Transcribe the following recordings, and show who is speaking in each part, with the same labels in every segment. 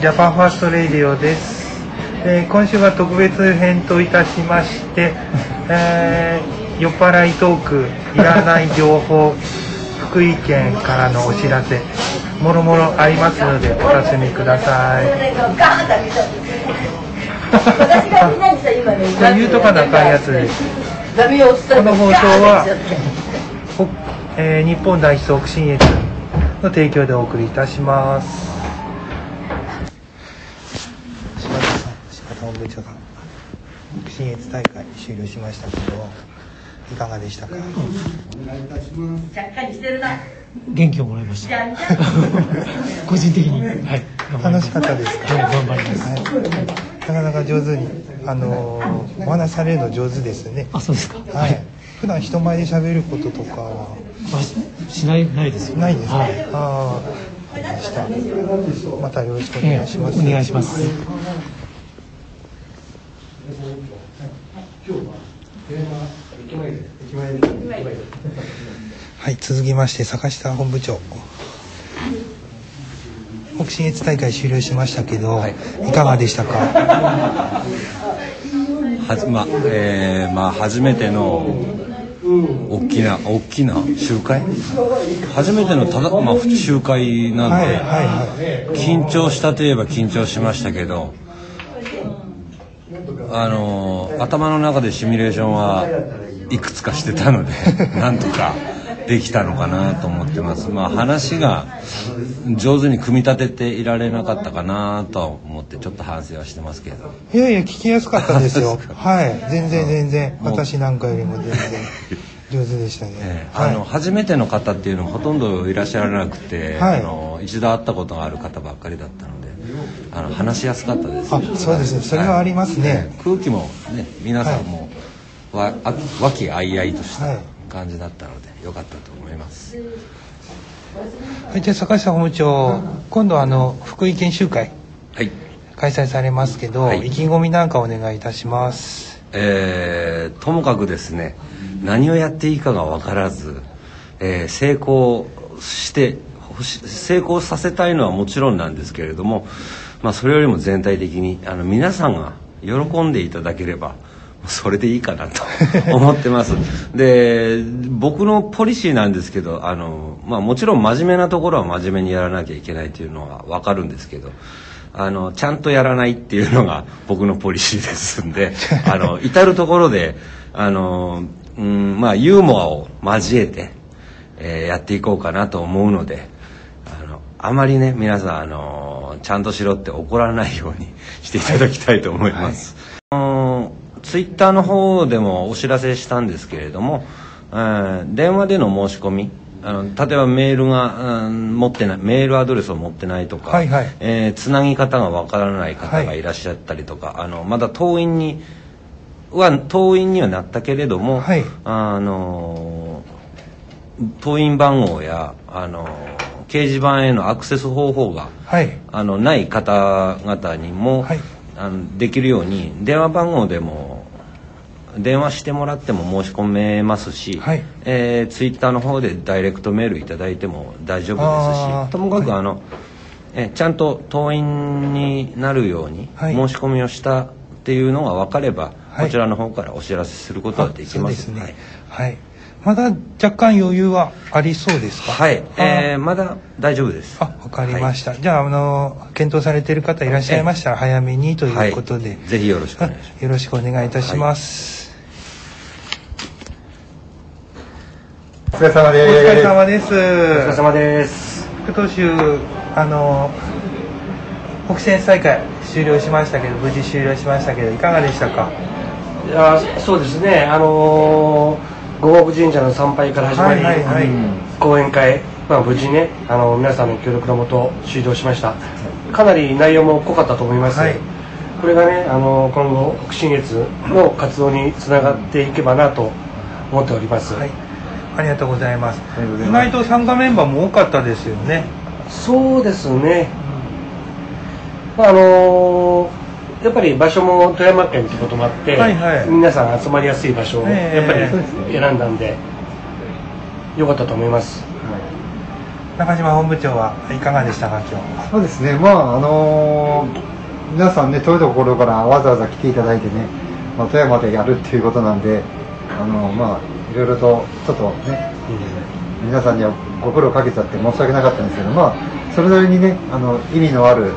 Speaker 1: はい、ジャパンファーストレイディオです。えー今週は特別編といたしまして、えー酔っ払いトーク、いらない情報、福井県からのお知らせ、もろもろありますのでお楽しみください。
Speaker 2: 私がみんなにさ今ね
Speaker 1: じゃあ言うとかなあかんやつです。この放送はほえー日本第一促進越の提供でお送りいたします。柴田さん、柴田本部長が促進越大会終了しましたけど、いかがでしたか？
Speaker 2: ちゃっかりしてるな
Speaker 3: 元気をもらいました。個人的に。はい。
Speaker 1: 楽しかったですか？
Speaker 3: はい、頑張ります。
Speaker 1: はい。なかなか上手に、あのーお話しされるの上手ですね。
Speaker 3: あ、そうですか。
Speaker 1: はい。普段人前で喋ることとかは？
Speaker 3: あしない、ないですよ。
Speaker 1: ないですか？
Speaker 3: はい。
Speaker 1: ああ、ました。またよろしくお
Speaker 3: え
Speaker 1: 願いします。
Speaker 3: お願いします。
Speaker 1: はい、続きまして坂下本部長。北信越大会終了しましたけど、
Speaker 4: はい
Speaker 1: い、かがでしたか？
Speaker 4: はじまえーまあ初めての大きな大きな集会？初めてのただまあ集会なんで、
Speaker 1: はいはいはい。
Speaker 4: 緊張したといえば緊張しましたけどあの頭の中でシミュレーションはいくつかしてたので なんとかできたのかなと思ってます。まあ話が上手に組み立てていられなかったかなとは思ってちょっと反省はしてますけど。
Speaker 1: いやいや、聞きやすかったですよ。はい、全然全然、私なんかよりも全然上手でしたね。
Speaker 4: ええ。
Speaker 1: はい。
Speaker 4: あの初めての方っていうのもほとんどいらっしゃらなくて、
Speaker 1: はい。
Speaker 4: あの一度会ったことがある方ばっかりだったのであの話しやすかったです。
Speaker 1: あそうですね。それはありますね。
Speaker 4: ええ。空気もね皆さんも、わあ和気あいあいとした
Speaker 1: はい
Speaker 4: 感じだったので良かったと思います、
Speaker 1: はい、じゃあ坂下本部長、今度あの福井研修会
Speaker 4: はい。
Speaker 1: 開催されますけど、
Speaker 4: はい。
Speaker 1: 意気込みなんかお願いいたします。
Speaker 4: えーともかくですね何をやっていいかが分からず、えー成功してほし成功させたいのはもちろんなんですけれども、まあ、それよりも全体的にあの皆さんが喜んでいただければそれでいいかなと 思ってますで僕のポリシーなんですけどあの、まあ、もちろん真面目なところは真面目にやらなきゃいけないというのは分かるんですけどあのちゃんとやらないっていうのが 僕のポリシーですんであの至る所であの、うんまあ、ユーモアを交えて、えーやっていこうかなと思うのであのあまりね皆さんあのちゃんとしろって怒らないように していただきたいと思います。あのツイッターの方でもお知らせしたんですけれども、えー電話での申し込みあの例えばメールが、うん持ってないメールアドレスを持ってないとか、
Speaker 1: はいはい。
Speaker 4: えーつなぎ方がわからない方がいらっしゃったりとか、あのまだ党員には党員にはなったけれども、
Speaker 1: はい。
Speaker 4: あの党員番号やあの掲示板へのアクセス方法が
Speaker 1: はい。
Speaker 4: あのない方々にも、
Speaker 1: はい。
Speaker 4: あのできるように電話番号でも電話してもらっても申し込めますし、
Speaker 1: はい。
Speaker 4: えーツイッターの方でダイレクトメールいただいても大丈夫ですしともかくあの、えちゃんと党員になるように
Speaker 1: はい。
Speaker 4: 申し込みをしたっていうのが分かれば、
Speaker 1: はい。
Speaker 4: こちらの方からお知らせすることはできます。はい。
Speaker 1: はい。まだ若干余裕はありそうですか？
Speaker 4: はい、えー
Speaker 1: あ
Speaker 4: まだ大丈夫です。
Speaker 1: あ、わかりました。じゃあ、あの、検討されている方いらっしゃいましたら、早めにということで、
Speaker 4: はいぜひよろしくお願いします。
Speaker 1: よろしくお願いいたします。
Speaker 5: お疲れ様
Speaker 1: お
Speaker 5: です。
Speaker 1: 疲れ様です。
Speaker 5: お疲れ様です。
Speaker 1: 副投手、あの、北選大会終了しましたけど、無事終了しましたけど、いかがでしたか？
Speaker 5: いやそうですね。あのー、五国神社の参拝から始まり、
Speaker 1: はいはいはい
Speaker 5: 講演会、まあ無事ね、あの皆さんの協力のもと終了しました。かなり内容も濃かったと思います。
Speaker 1: はい
Speaker 5: これがね、あの今後北信越の活動につながっていけばなと思っております。
Speaker 1: はい。ありがとうございます。
Speaker 5: りがとうございます
Speaker 1: 意外と参加メンバーも多かったですよね。
Speaker 5: そうですね。まああのーやっぱり場所も富山県ということもあって、
Speaker 1: はいはい。
Speaker 5: 皆さん集まりやすい場所を
Speaker 1: ええ。
Speaker 5: やっぱり選んだんで、良かったと思います。
Speaker 1: 中島本部長はいかがでしたか今日
Speaker 6: そうですね、まああのー皆さんね、遠いところからわざわざ来ていただいてね、まあ、富山でやるっていうことなんで、あのーまあ、いろいろとちょっとね、皆さんにはご苦労かけちゃって申し訳なかったんですけど、まあ、それなりにね、あの意味のある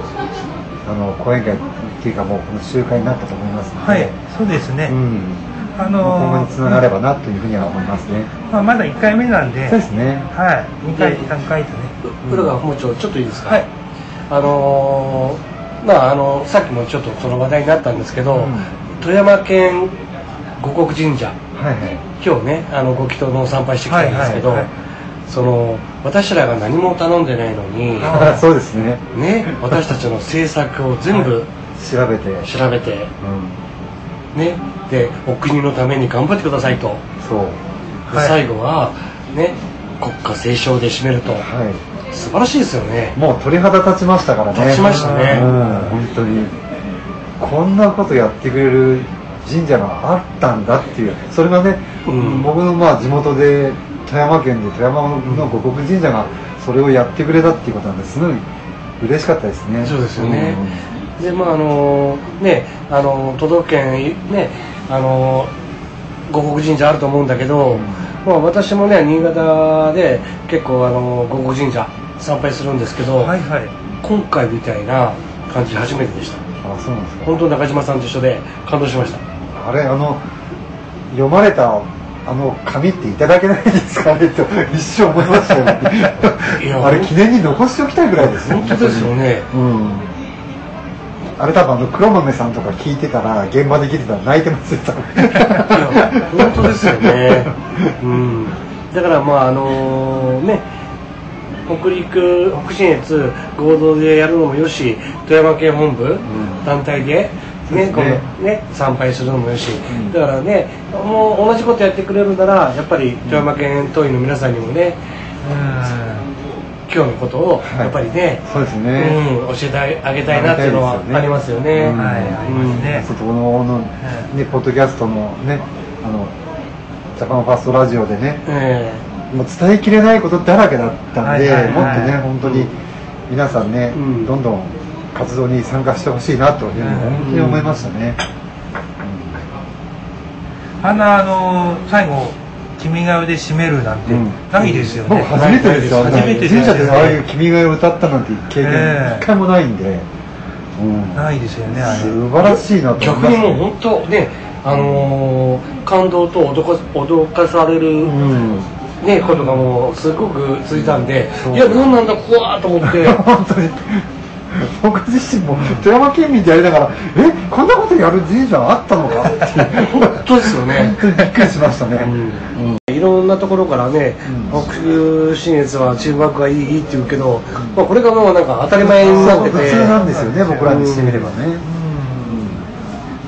Speaker 6: あの講演会っていうか、もうこの集会になったと思いますので、
Speaker 1: はいそうですね、
Speaker 6: うん、
Speaker 1: あ
Speaker 6: 今後
Speaker 1: の
Speaker 6: につながればなというふうには思いますね。
Speaker 1: まあ、まだ1回目なんで
Speaker 6: そうですね。
Speaker 1: はい2回3回とね。
Speaker 5: 浦川本町ちょっといいですか、
Speaker 1: はい。
Speaker 5: あのーまああのさっきもちょっとその話題になったんですけど、
Speaker 6: うん。
Speaker 5: 富山県五国神社。
Speaker 6: はいはい。
Speaker 5: 今日ねあのご祈祷の参拝してきたんですけど、
Speaker 1: はいはいはい。
Speaker 5: その私らが何も頼んでないのに
Speaker 1: あ
Speaker 6: そうですね。
Speaker 5: ね私たちの政策を全部
Speaker 6: 調べて。
Speaker 5: 調べて
Speaker 6: うん。
Speaker 5: ねでお国のために頑張ってくださいと、
Speaker 6: そう。
Speaker 5: で
Speaker 1: はい
Speaker 5: 最後はね国歌斉唱で締めると
Speaker 6: はい。
Speaker 5: 素晴らしいですよね
Speaker 6: もう鳥肌立ちましたからね。
Speaker 5: 立ちましたね
Speaker 6: うん、本当に。こんなことやってくれる神社があったんだっていう、それがね、
Speaker 5: うん
Speaker 6: 僕のまあ地元で富山県で富山の五国神社がそれをやってくれたっていうことなんですごい嬉しかったですね。
Speaker 5: そうですよねでまああのねあの都道府県ねあの五国神社あると思うんだけど、まあ、私もね新潟で結構あの五国神社参拝するんですけど、
Speaker 1: はいはい。
Speaker 5: 今回みたいな感じ初めてでした。
Speaker 6: あ、そうなんですか。
Speaker 5: 本当中島さんと一緒で感動しました。
Speaker 6: あれ、あの、読まれたあの紙っていただけないですかね？と一生思いましたよね。
Speaker 5: いや
Speaker 6: あれ記念に残しておきたいぐらいです
Speaker 5: 本当ですよね。
Speaker 6: うんあれ多分あの黒豆さんとか聞いてたら現場で聞いてたら泣いてますよ
Speaker 5: 本当ですよね、うん、だからまああのね北陸北信越合同でやるのもよし富山県本部、団体でねこのね参拝するのもよし、
Speaker 6: ん。
Speaker 5: だからねもう同じことやってくれるならやっぱり富山県党員の皆さんにもね今日のことをやっぱりね、
Speaker 6: そうですね、
Speaker 5: うん、教えてあげたいなっていうのはありますよね。
Speaker 1: はいありますね
Speaker 6: そこのの、ね、ポッドキャストのねあのジャパンファーストラジオでね
Speaker 5: え
Speaker 6: もう伝えきれないことだらけだったんで、
Speaker 1: はいはいはい
Speaker 6: もっとね本当に皆さんね、
Speaker 5: うん
Speaker 6: どんどん活動に参加してほしいなというふうに本当に思いましたね、
Speaker 1: あんなあの最後「君が代」で締めるなんて
Speaker 6: うん。
Speaker 1: ないですよ
Speaker 6: 僕
Speaker 1: ね、
Speaker 6: 初めてですよ、
Speaker 1: 初めてです
Speaker 6: 神社でああいう「君が代」を歌ったなんて経験
Speaker 1: ええ。
Speaker 6: 一回もないんで、うん。
Speaker 1: ないですよねあれ。
Speaker 6: 素晴らしいなと思い
Speaker 5: 逆に
Speaker 6: ます
Speaker 5: もう本当ね、あのー感動と脅か脅かされる、
Speaker 6: うん。
Speaker 5: ね、ことがもうすごく続いたんで、
Speaker 6: そう
Speaker 5: いや何なんだ怖ーと思って。
Speaker 6: 本当に。僕自身も富山県民でやりながらえこんなことやる神社あったのかっていう。
Speaker 5: 本当ですよね。
Speaker 6: びっくりしましたね、
Speaker 5: いろんなところからね、
Speaker 6: うん。
Speaker 5: 北信越はチームワークがいいいいって言うけど、まあ、これがもうなんか当たり前になってて。
Speaker 6: 普通なんですよね僕らにしてみればね、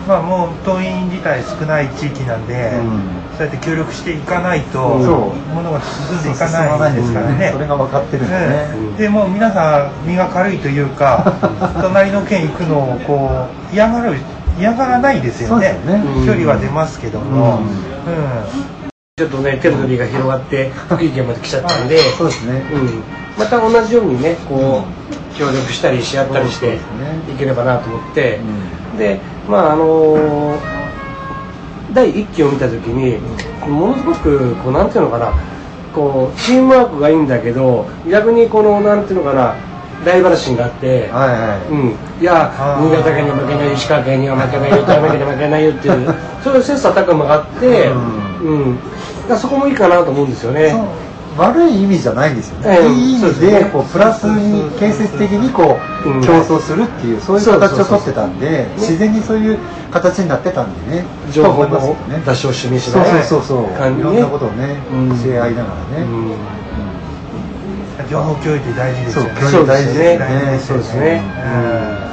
Speaker 1: まあもう党員自体少ない地域なんで、
Speaker 6: うん。
Speaker 1: そうやって協力していかないと、
Speaker 6: そう。
Speaker 1: ものが進んでいかないですからね。
Speaker 6: それが分かってるんでね、
Speaker 1: ええでもう皆さん身が軽いというか 隣の県行くのをこう嫌がる嫌がらないですよね。
Speaker 6: ね。
Speaker 1: 距離は出ますけども、
Speaker 6: うん。
Speaker 1: うん。
Speaker 5: ちょっとねテレビが広がって福井県まで来ちゃったんで、
Speaker 6: そうですね、
Speaker 5: うん、また同じようにねこう協力したりし合ったりしていければなと思って、
Speaker 6: う
Speaker 5: でまああのー第1期を見た時にものすごくこうなんていうのかなこうチームワークがいいんだけど逆にこのなんていうのかなライバル心があって、
Speaker 6: はいはい、
Speaker 5: うん、いや新潟県に負けない石川県には負けないよ富山県に負けないよっていう そういう切磋琢磨があって、
Speaker 6: う
Speaker 5: うん。だそこもいいかなと思うんですよね。
Speaker 6: そう。悪い意味じゃないんですよね、
Speaker 5: ええ
Speaker 6: いい意味
Speaker 5: そうですね。
Speaker 6: でこうプラスに建設的にこう、
Speaker 5: うん
Speaker 6: 競争するっていうそういう形をとってたんで自然にそういう形になってたんでね。
Speaker 5: 情報の
Speaker 6: ね。
Speaker 5: 出し惜しみし
Speaker 6: そう
Speaker 5: ない
Speaker 6: そうそうそう
Speaker 5: 感じね。
Speaker 6: いろんなことをね、
Speaker 5: うん。
Speaker 6: 教え合いながらね、
Speaker 5: うん
Speaker 1: 情報共有って大事ですよね。
Speaker 6: そう大事ですね。
Speaker 1: 大事ですよ
Speaker 5: そうですね。
Speaker 1: うん。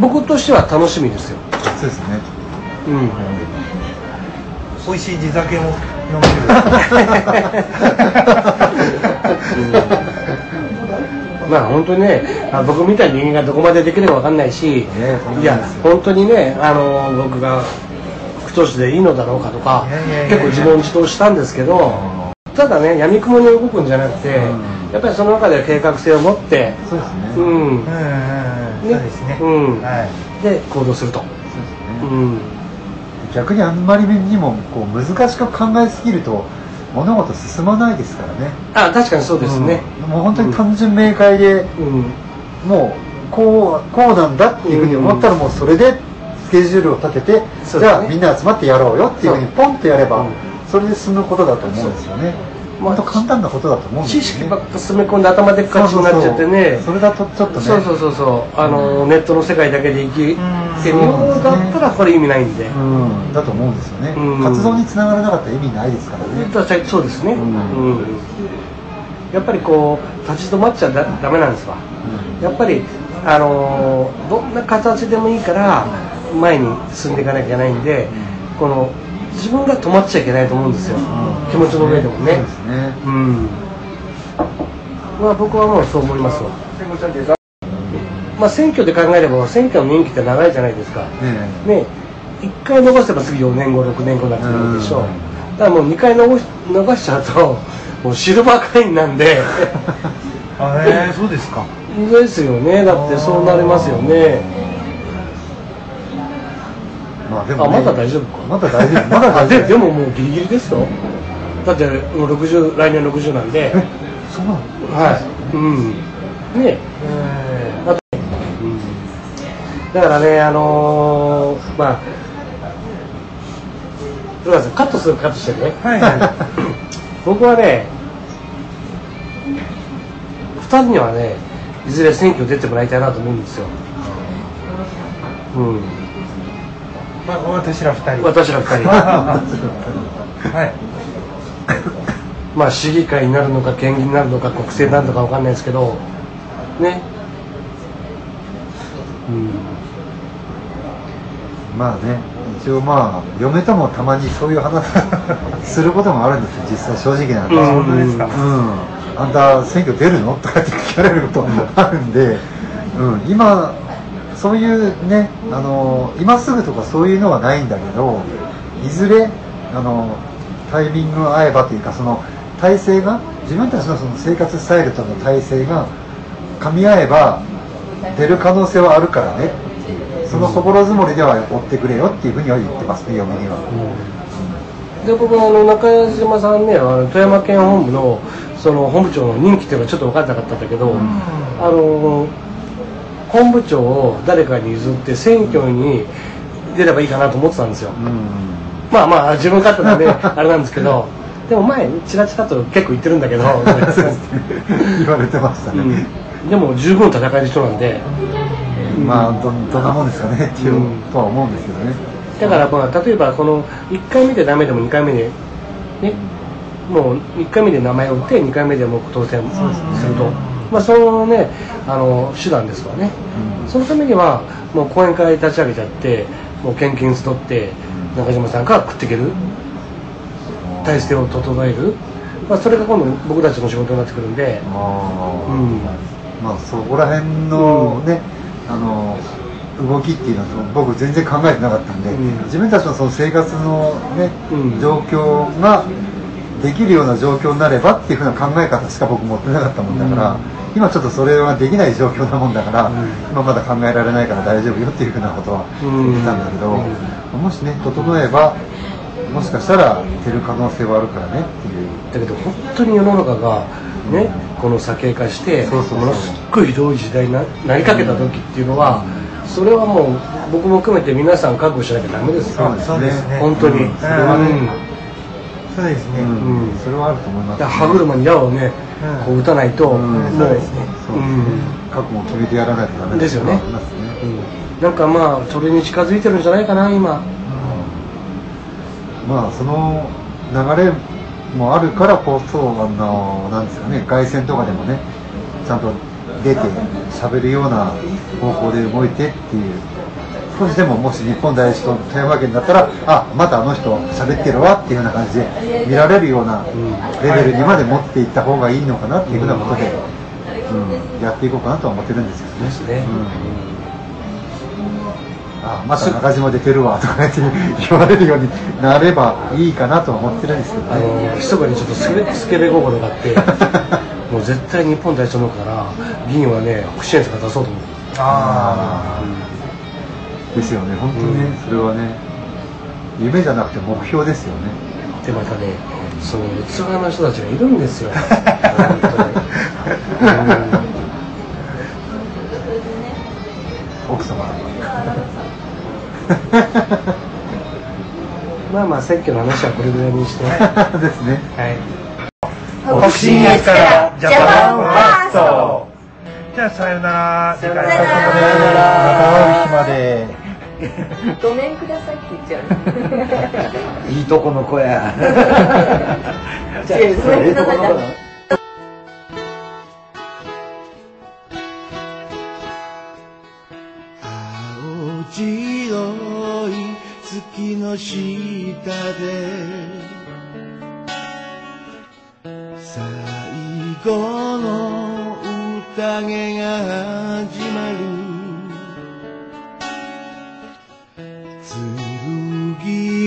Speaker 5: 僕としては楽しみですよ、
Speaker 6: そうですね、
Speaker 5: うん、
Speaker 1: 美味しい地酒も飲める。
Speaker 5: まあ本当にねあ僕みたいな人間がどこまでできるかわかんないし、いや本当にねあの僕が太しでいいのだろうかとか結構自問自答したんですけどただね闇雲に動くんじゃなくて、
Speaker 6: うん。
Speaker 5: やっぱりその中で計画性を持って
Speaker 6: そうですね、
Speaker 5: うん。
Speaker 1: うんうんうん。そうですね、
Speaker 5: うん。
Speaker 1: はい。
Speaker 5: で行動すると、
Speaker 6: そうですね。
Speaker 5: うん、
Speaker 6: 逆にあんまりにもこう難しく考えすぎると物事進まないですからね。
Speaker 5: あ確かにそうですね、
Speaker 6: うん。もう本当に単純明快で、
Speaker 5: うん。
Speaker 6: もうこうこうなんだっていうふうに思ったらもうそれでスケジュールを立てて、じゃあみんな集まってやろうよっていうふうにポンとやれば、
Speaker 5: うん
Speaker 6: それで進むことだと思うんですよね。
Speaker 5: まあ
Speaker 6: 簡単なことだと思うんですよね。
Speaker 5: 知識ばっか詰め込んで頭でっかちになっちゃってね。
Speaker 6: それだとちょっとね。
Speaker 5: そうそうそうそう。あの、ネットの世界だけで生きてるようだったらこれ意味ないんで、
Speaker 6: うん、だと思うんですよね、
Speaker 5: うん。
Speaker 6: 活動につながらなかったら意味ないですからね、
Speaker 5: そうですね、
Speaker 6: うん。
Speaker 5: うんやっぱりこう立ち止まっちゃだダメなんですわ。やっぱりあのーどんな形でもいいから前に進んでいかなきゃいけないんでこの自分が止まっちゃいけないと思うんですよ、気持ちの上でもね。
Speaker 6: そうね。
Speaker 5: うん。まあ僕はもうそう思いますわ。まあ選挙で考えれば選挙の任期って長いじゃないですか。
Speaker 6: ね
Speaker 5: ね。1回逃せば次4年後6年後になってくるでしょう。
Speaker 6: うん。
Speaker 5: だからもう2回逃し逃しちゃうともうシルバー会員なんで。
Speaker 1: あえー、そうですか。
Speaker 5: ですよね。だってそうなりますよね
Speaker 6: まあでも、ね、
Speaker 5: あまだ大丈夫か。
Speaker 6: まだ大丈夫。まだ
Speaker 5: あ
Speaker 6: 大丈夫。
Speaker 5: ででももうギリギリですよ。だってもう60来年60なんで。
Speaker 6: えそうなの？
Speaker 5: はい。うん。ね。
Speaker 1: え
Speaker 5: だってうん。だからねあのー、まあ古川さんカットするカットしてね。
Speaker 1: ー、はいはい。
Speaker 5: 僕はね2人にはねいずれ選挙出てもらいたいなと思うんですよ、うん、
Speaker 1: まあ、私ら二人。
Speaker 5: 私ら2人。
Speaker 1: はい。
Speaker 5: まあ市議会になるのか県議になるのか国政になるのか分かんないですけどね。うん。
Speaker 6: まあね一応まあ嫁ともたまにそういう話 することもあるんですよ実際正直なん。で、
Speaker 5: うん
Speaker 6: うん、あんた選挙出るの？とかって聞かれることあるんで、うん、今そういうねあの今すぐとかそういうのはないんだけどいずれあのタイミングが合えばというかその体制が自分たちのその生活スタイルとの体制が噛み合えば出る可能性はあるからねその心づもりでは追ってくれよっていうふうには言ってますね嫁には。
Speaker 5: で僕はあの中島さんねあの富山県本部のその本部長の任期っていうのがちょっと分からなかったんだけど、あの本部長を誰かに譲って選挙に出ればいいかなと思ってたんですよ、
Speaker 6: うん
Speaker 5: まあまあ自分勝手なんで あれなんですけど。でも前チラチラと結構言ってるんだけど。
Speaker 6: 言われてましたね、
Speaker 5: うん、でも十分戦える人なんで。
Speaker 6: まあどどんなもんですかね。っていう、
Speaker 5: うん。
Speaker 6: とは思うんですけどね。
Speaker 5: だからまあ例えばこの1回目でダメでも2回目でね。もう1回目で名前を打って2回目でもう当選すると、まあそのねあの手段ですわね、
Speaker 6: うん。
Speaker 5: そのためにはもう講演会立ち上げちゃってもう献金取って中島さんから食っていける。体制を整える、まあ、それが今度僕たちの仕事になってくるんで、
Speaker 6: あー
Speaker 5: うん。
Speaker 6: まあそこら辺のね、あの動きっていうのは僕全然考えてなかったんで、
Speaker 5: うん。
Speaker 6: 自分たちのその生活のね、
Speaker 5: うん。
Speaker 6: 状況ができるような状況になればっていうふうな考え方しか僕持ってなかったもんだから、今ちょっとそれはできない状況なもんだから、
Speaker 5: うん。
Speaker 6: 今まだ考えられないから大丈夫よっていうふうなことは
Speaker 5: うん。
Speaker 6: 言ったんだけど、もしね整えばもしかしたら出る可能性はあるからねっていう。
Speaker 5: だけど本当に世の中がね、この酒化してものすっごいひどい時代にななりかけた時っていうのは、それはもう僕も含めて皆さん覚悟しなきゃダメですよ。
Speaker 6: そうですね。
Speaker 5: 本当に、
Speaker 6: うん。それはね
Speaker 1: そうですね、
Speaker 6: うん。
Speaker 5: うん。
Speaker 6: それはあると思います、
Speaker 5: で歯車に矢をね、
Speaker 1: うん
Speaker 5: こう打たないと、
Speaker 6: うん。
Speaker 5: もう
Speaker 1: そうですね。
Speaker 6: そうですね。覚悟を決めてやらないとダメ
Speaker 5: ですよね。うん。なんかまあそれに近づいてるんじゃないかな今。
Speaker 6: まあその流れもあるからこそあのなんですかね凱旋とかでもねちゃんと出て喋るような方向で動いてっていう少しでももし日本第一と富山県だったらあまたあの人喋ってるわっていうような感じで見られるようなレベルにまで持っていった方がいいのかなっていうふうなことで、うん、やっていこうかなとは思ってるんですけどね。うん。あまた中島出てるわとか言って言われるようになればいいかなとは思ってるんですけど
Speaker 5: あ
Speaker 6: ね。
Speaker 5: の密かにちょっとスケベスケベ心があって もう絶対日本代表のから銀はね北信越が出そうと思う。
Speaker 1: あ
Speaker 6: ですよね本当にね、それはね夢じゃなくて目標ですよね。
Speaker 5: でまたねその器の人たちがいるんですよ。本当に。
Speaker 6: 奥様。
Speaker 5: まあまあ選挙の話はこれぐらいにして。
Speaker 6: ですね。
Speaker 5: はい。
Speaker 1: 北信越から。ジャパンファースト。じゃあさよなら。
Speaker 2: さよなら
Speaker 6: また会う日まで
Speaker 2: ごめんくださいって言っちゃう。
Speaker 6: いいとこの子や
Speaker 2: じゃあごめんください。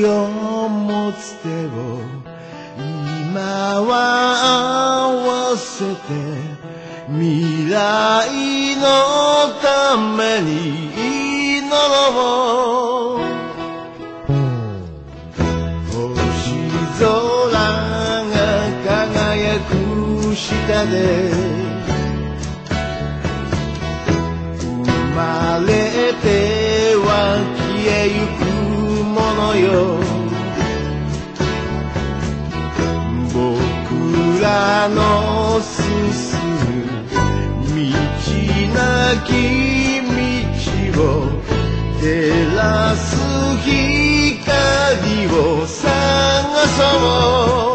Speaker 7: を持つ手を今は合わせて未来のために祈ろう。星空が輝く下で生まれては消えゆくよ。僕らの進む道なき道を照らす光を探そう。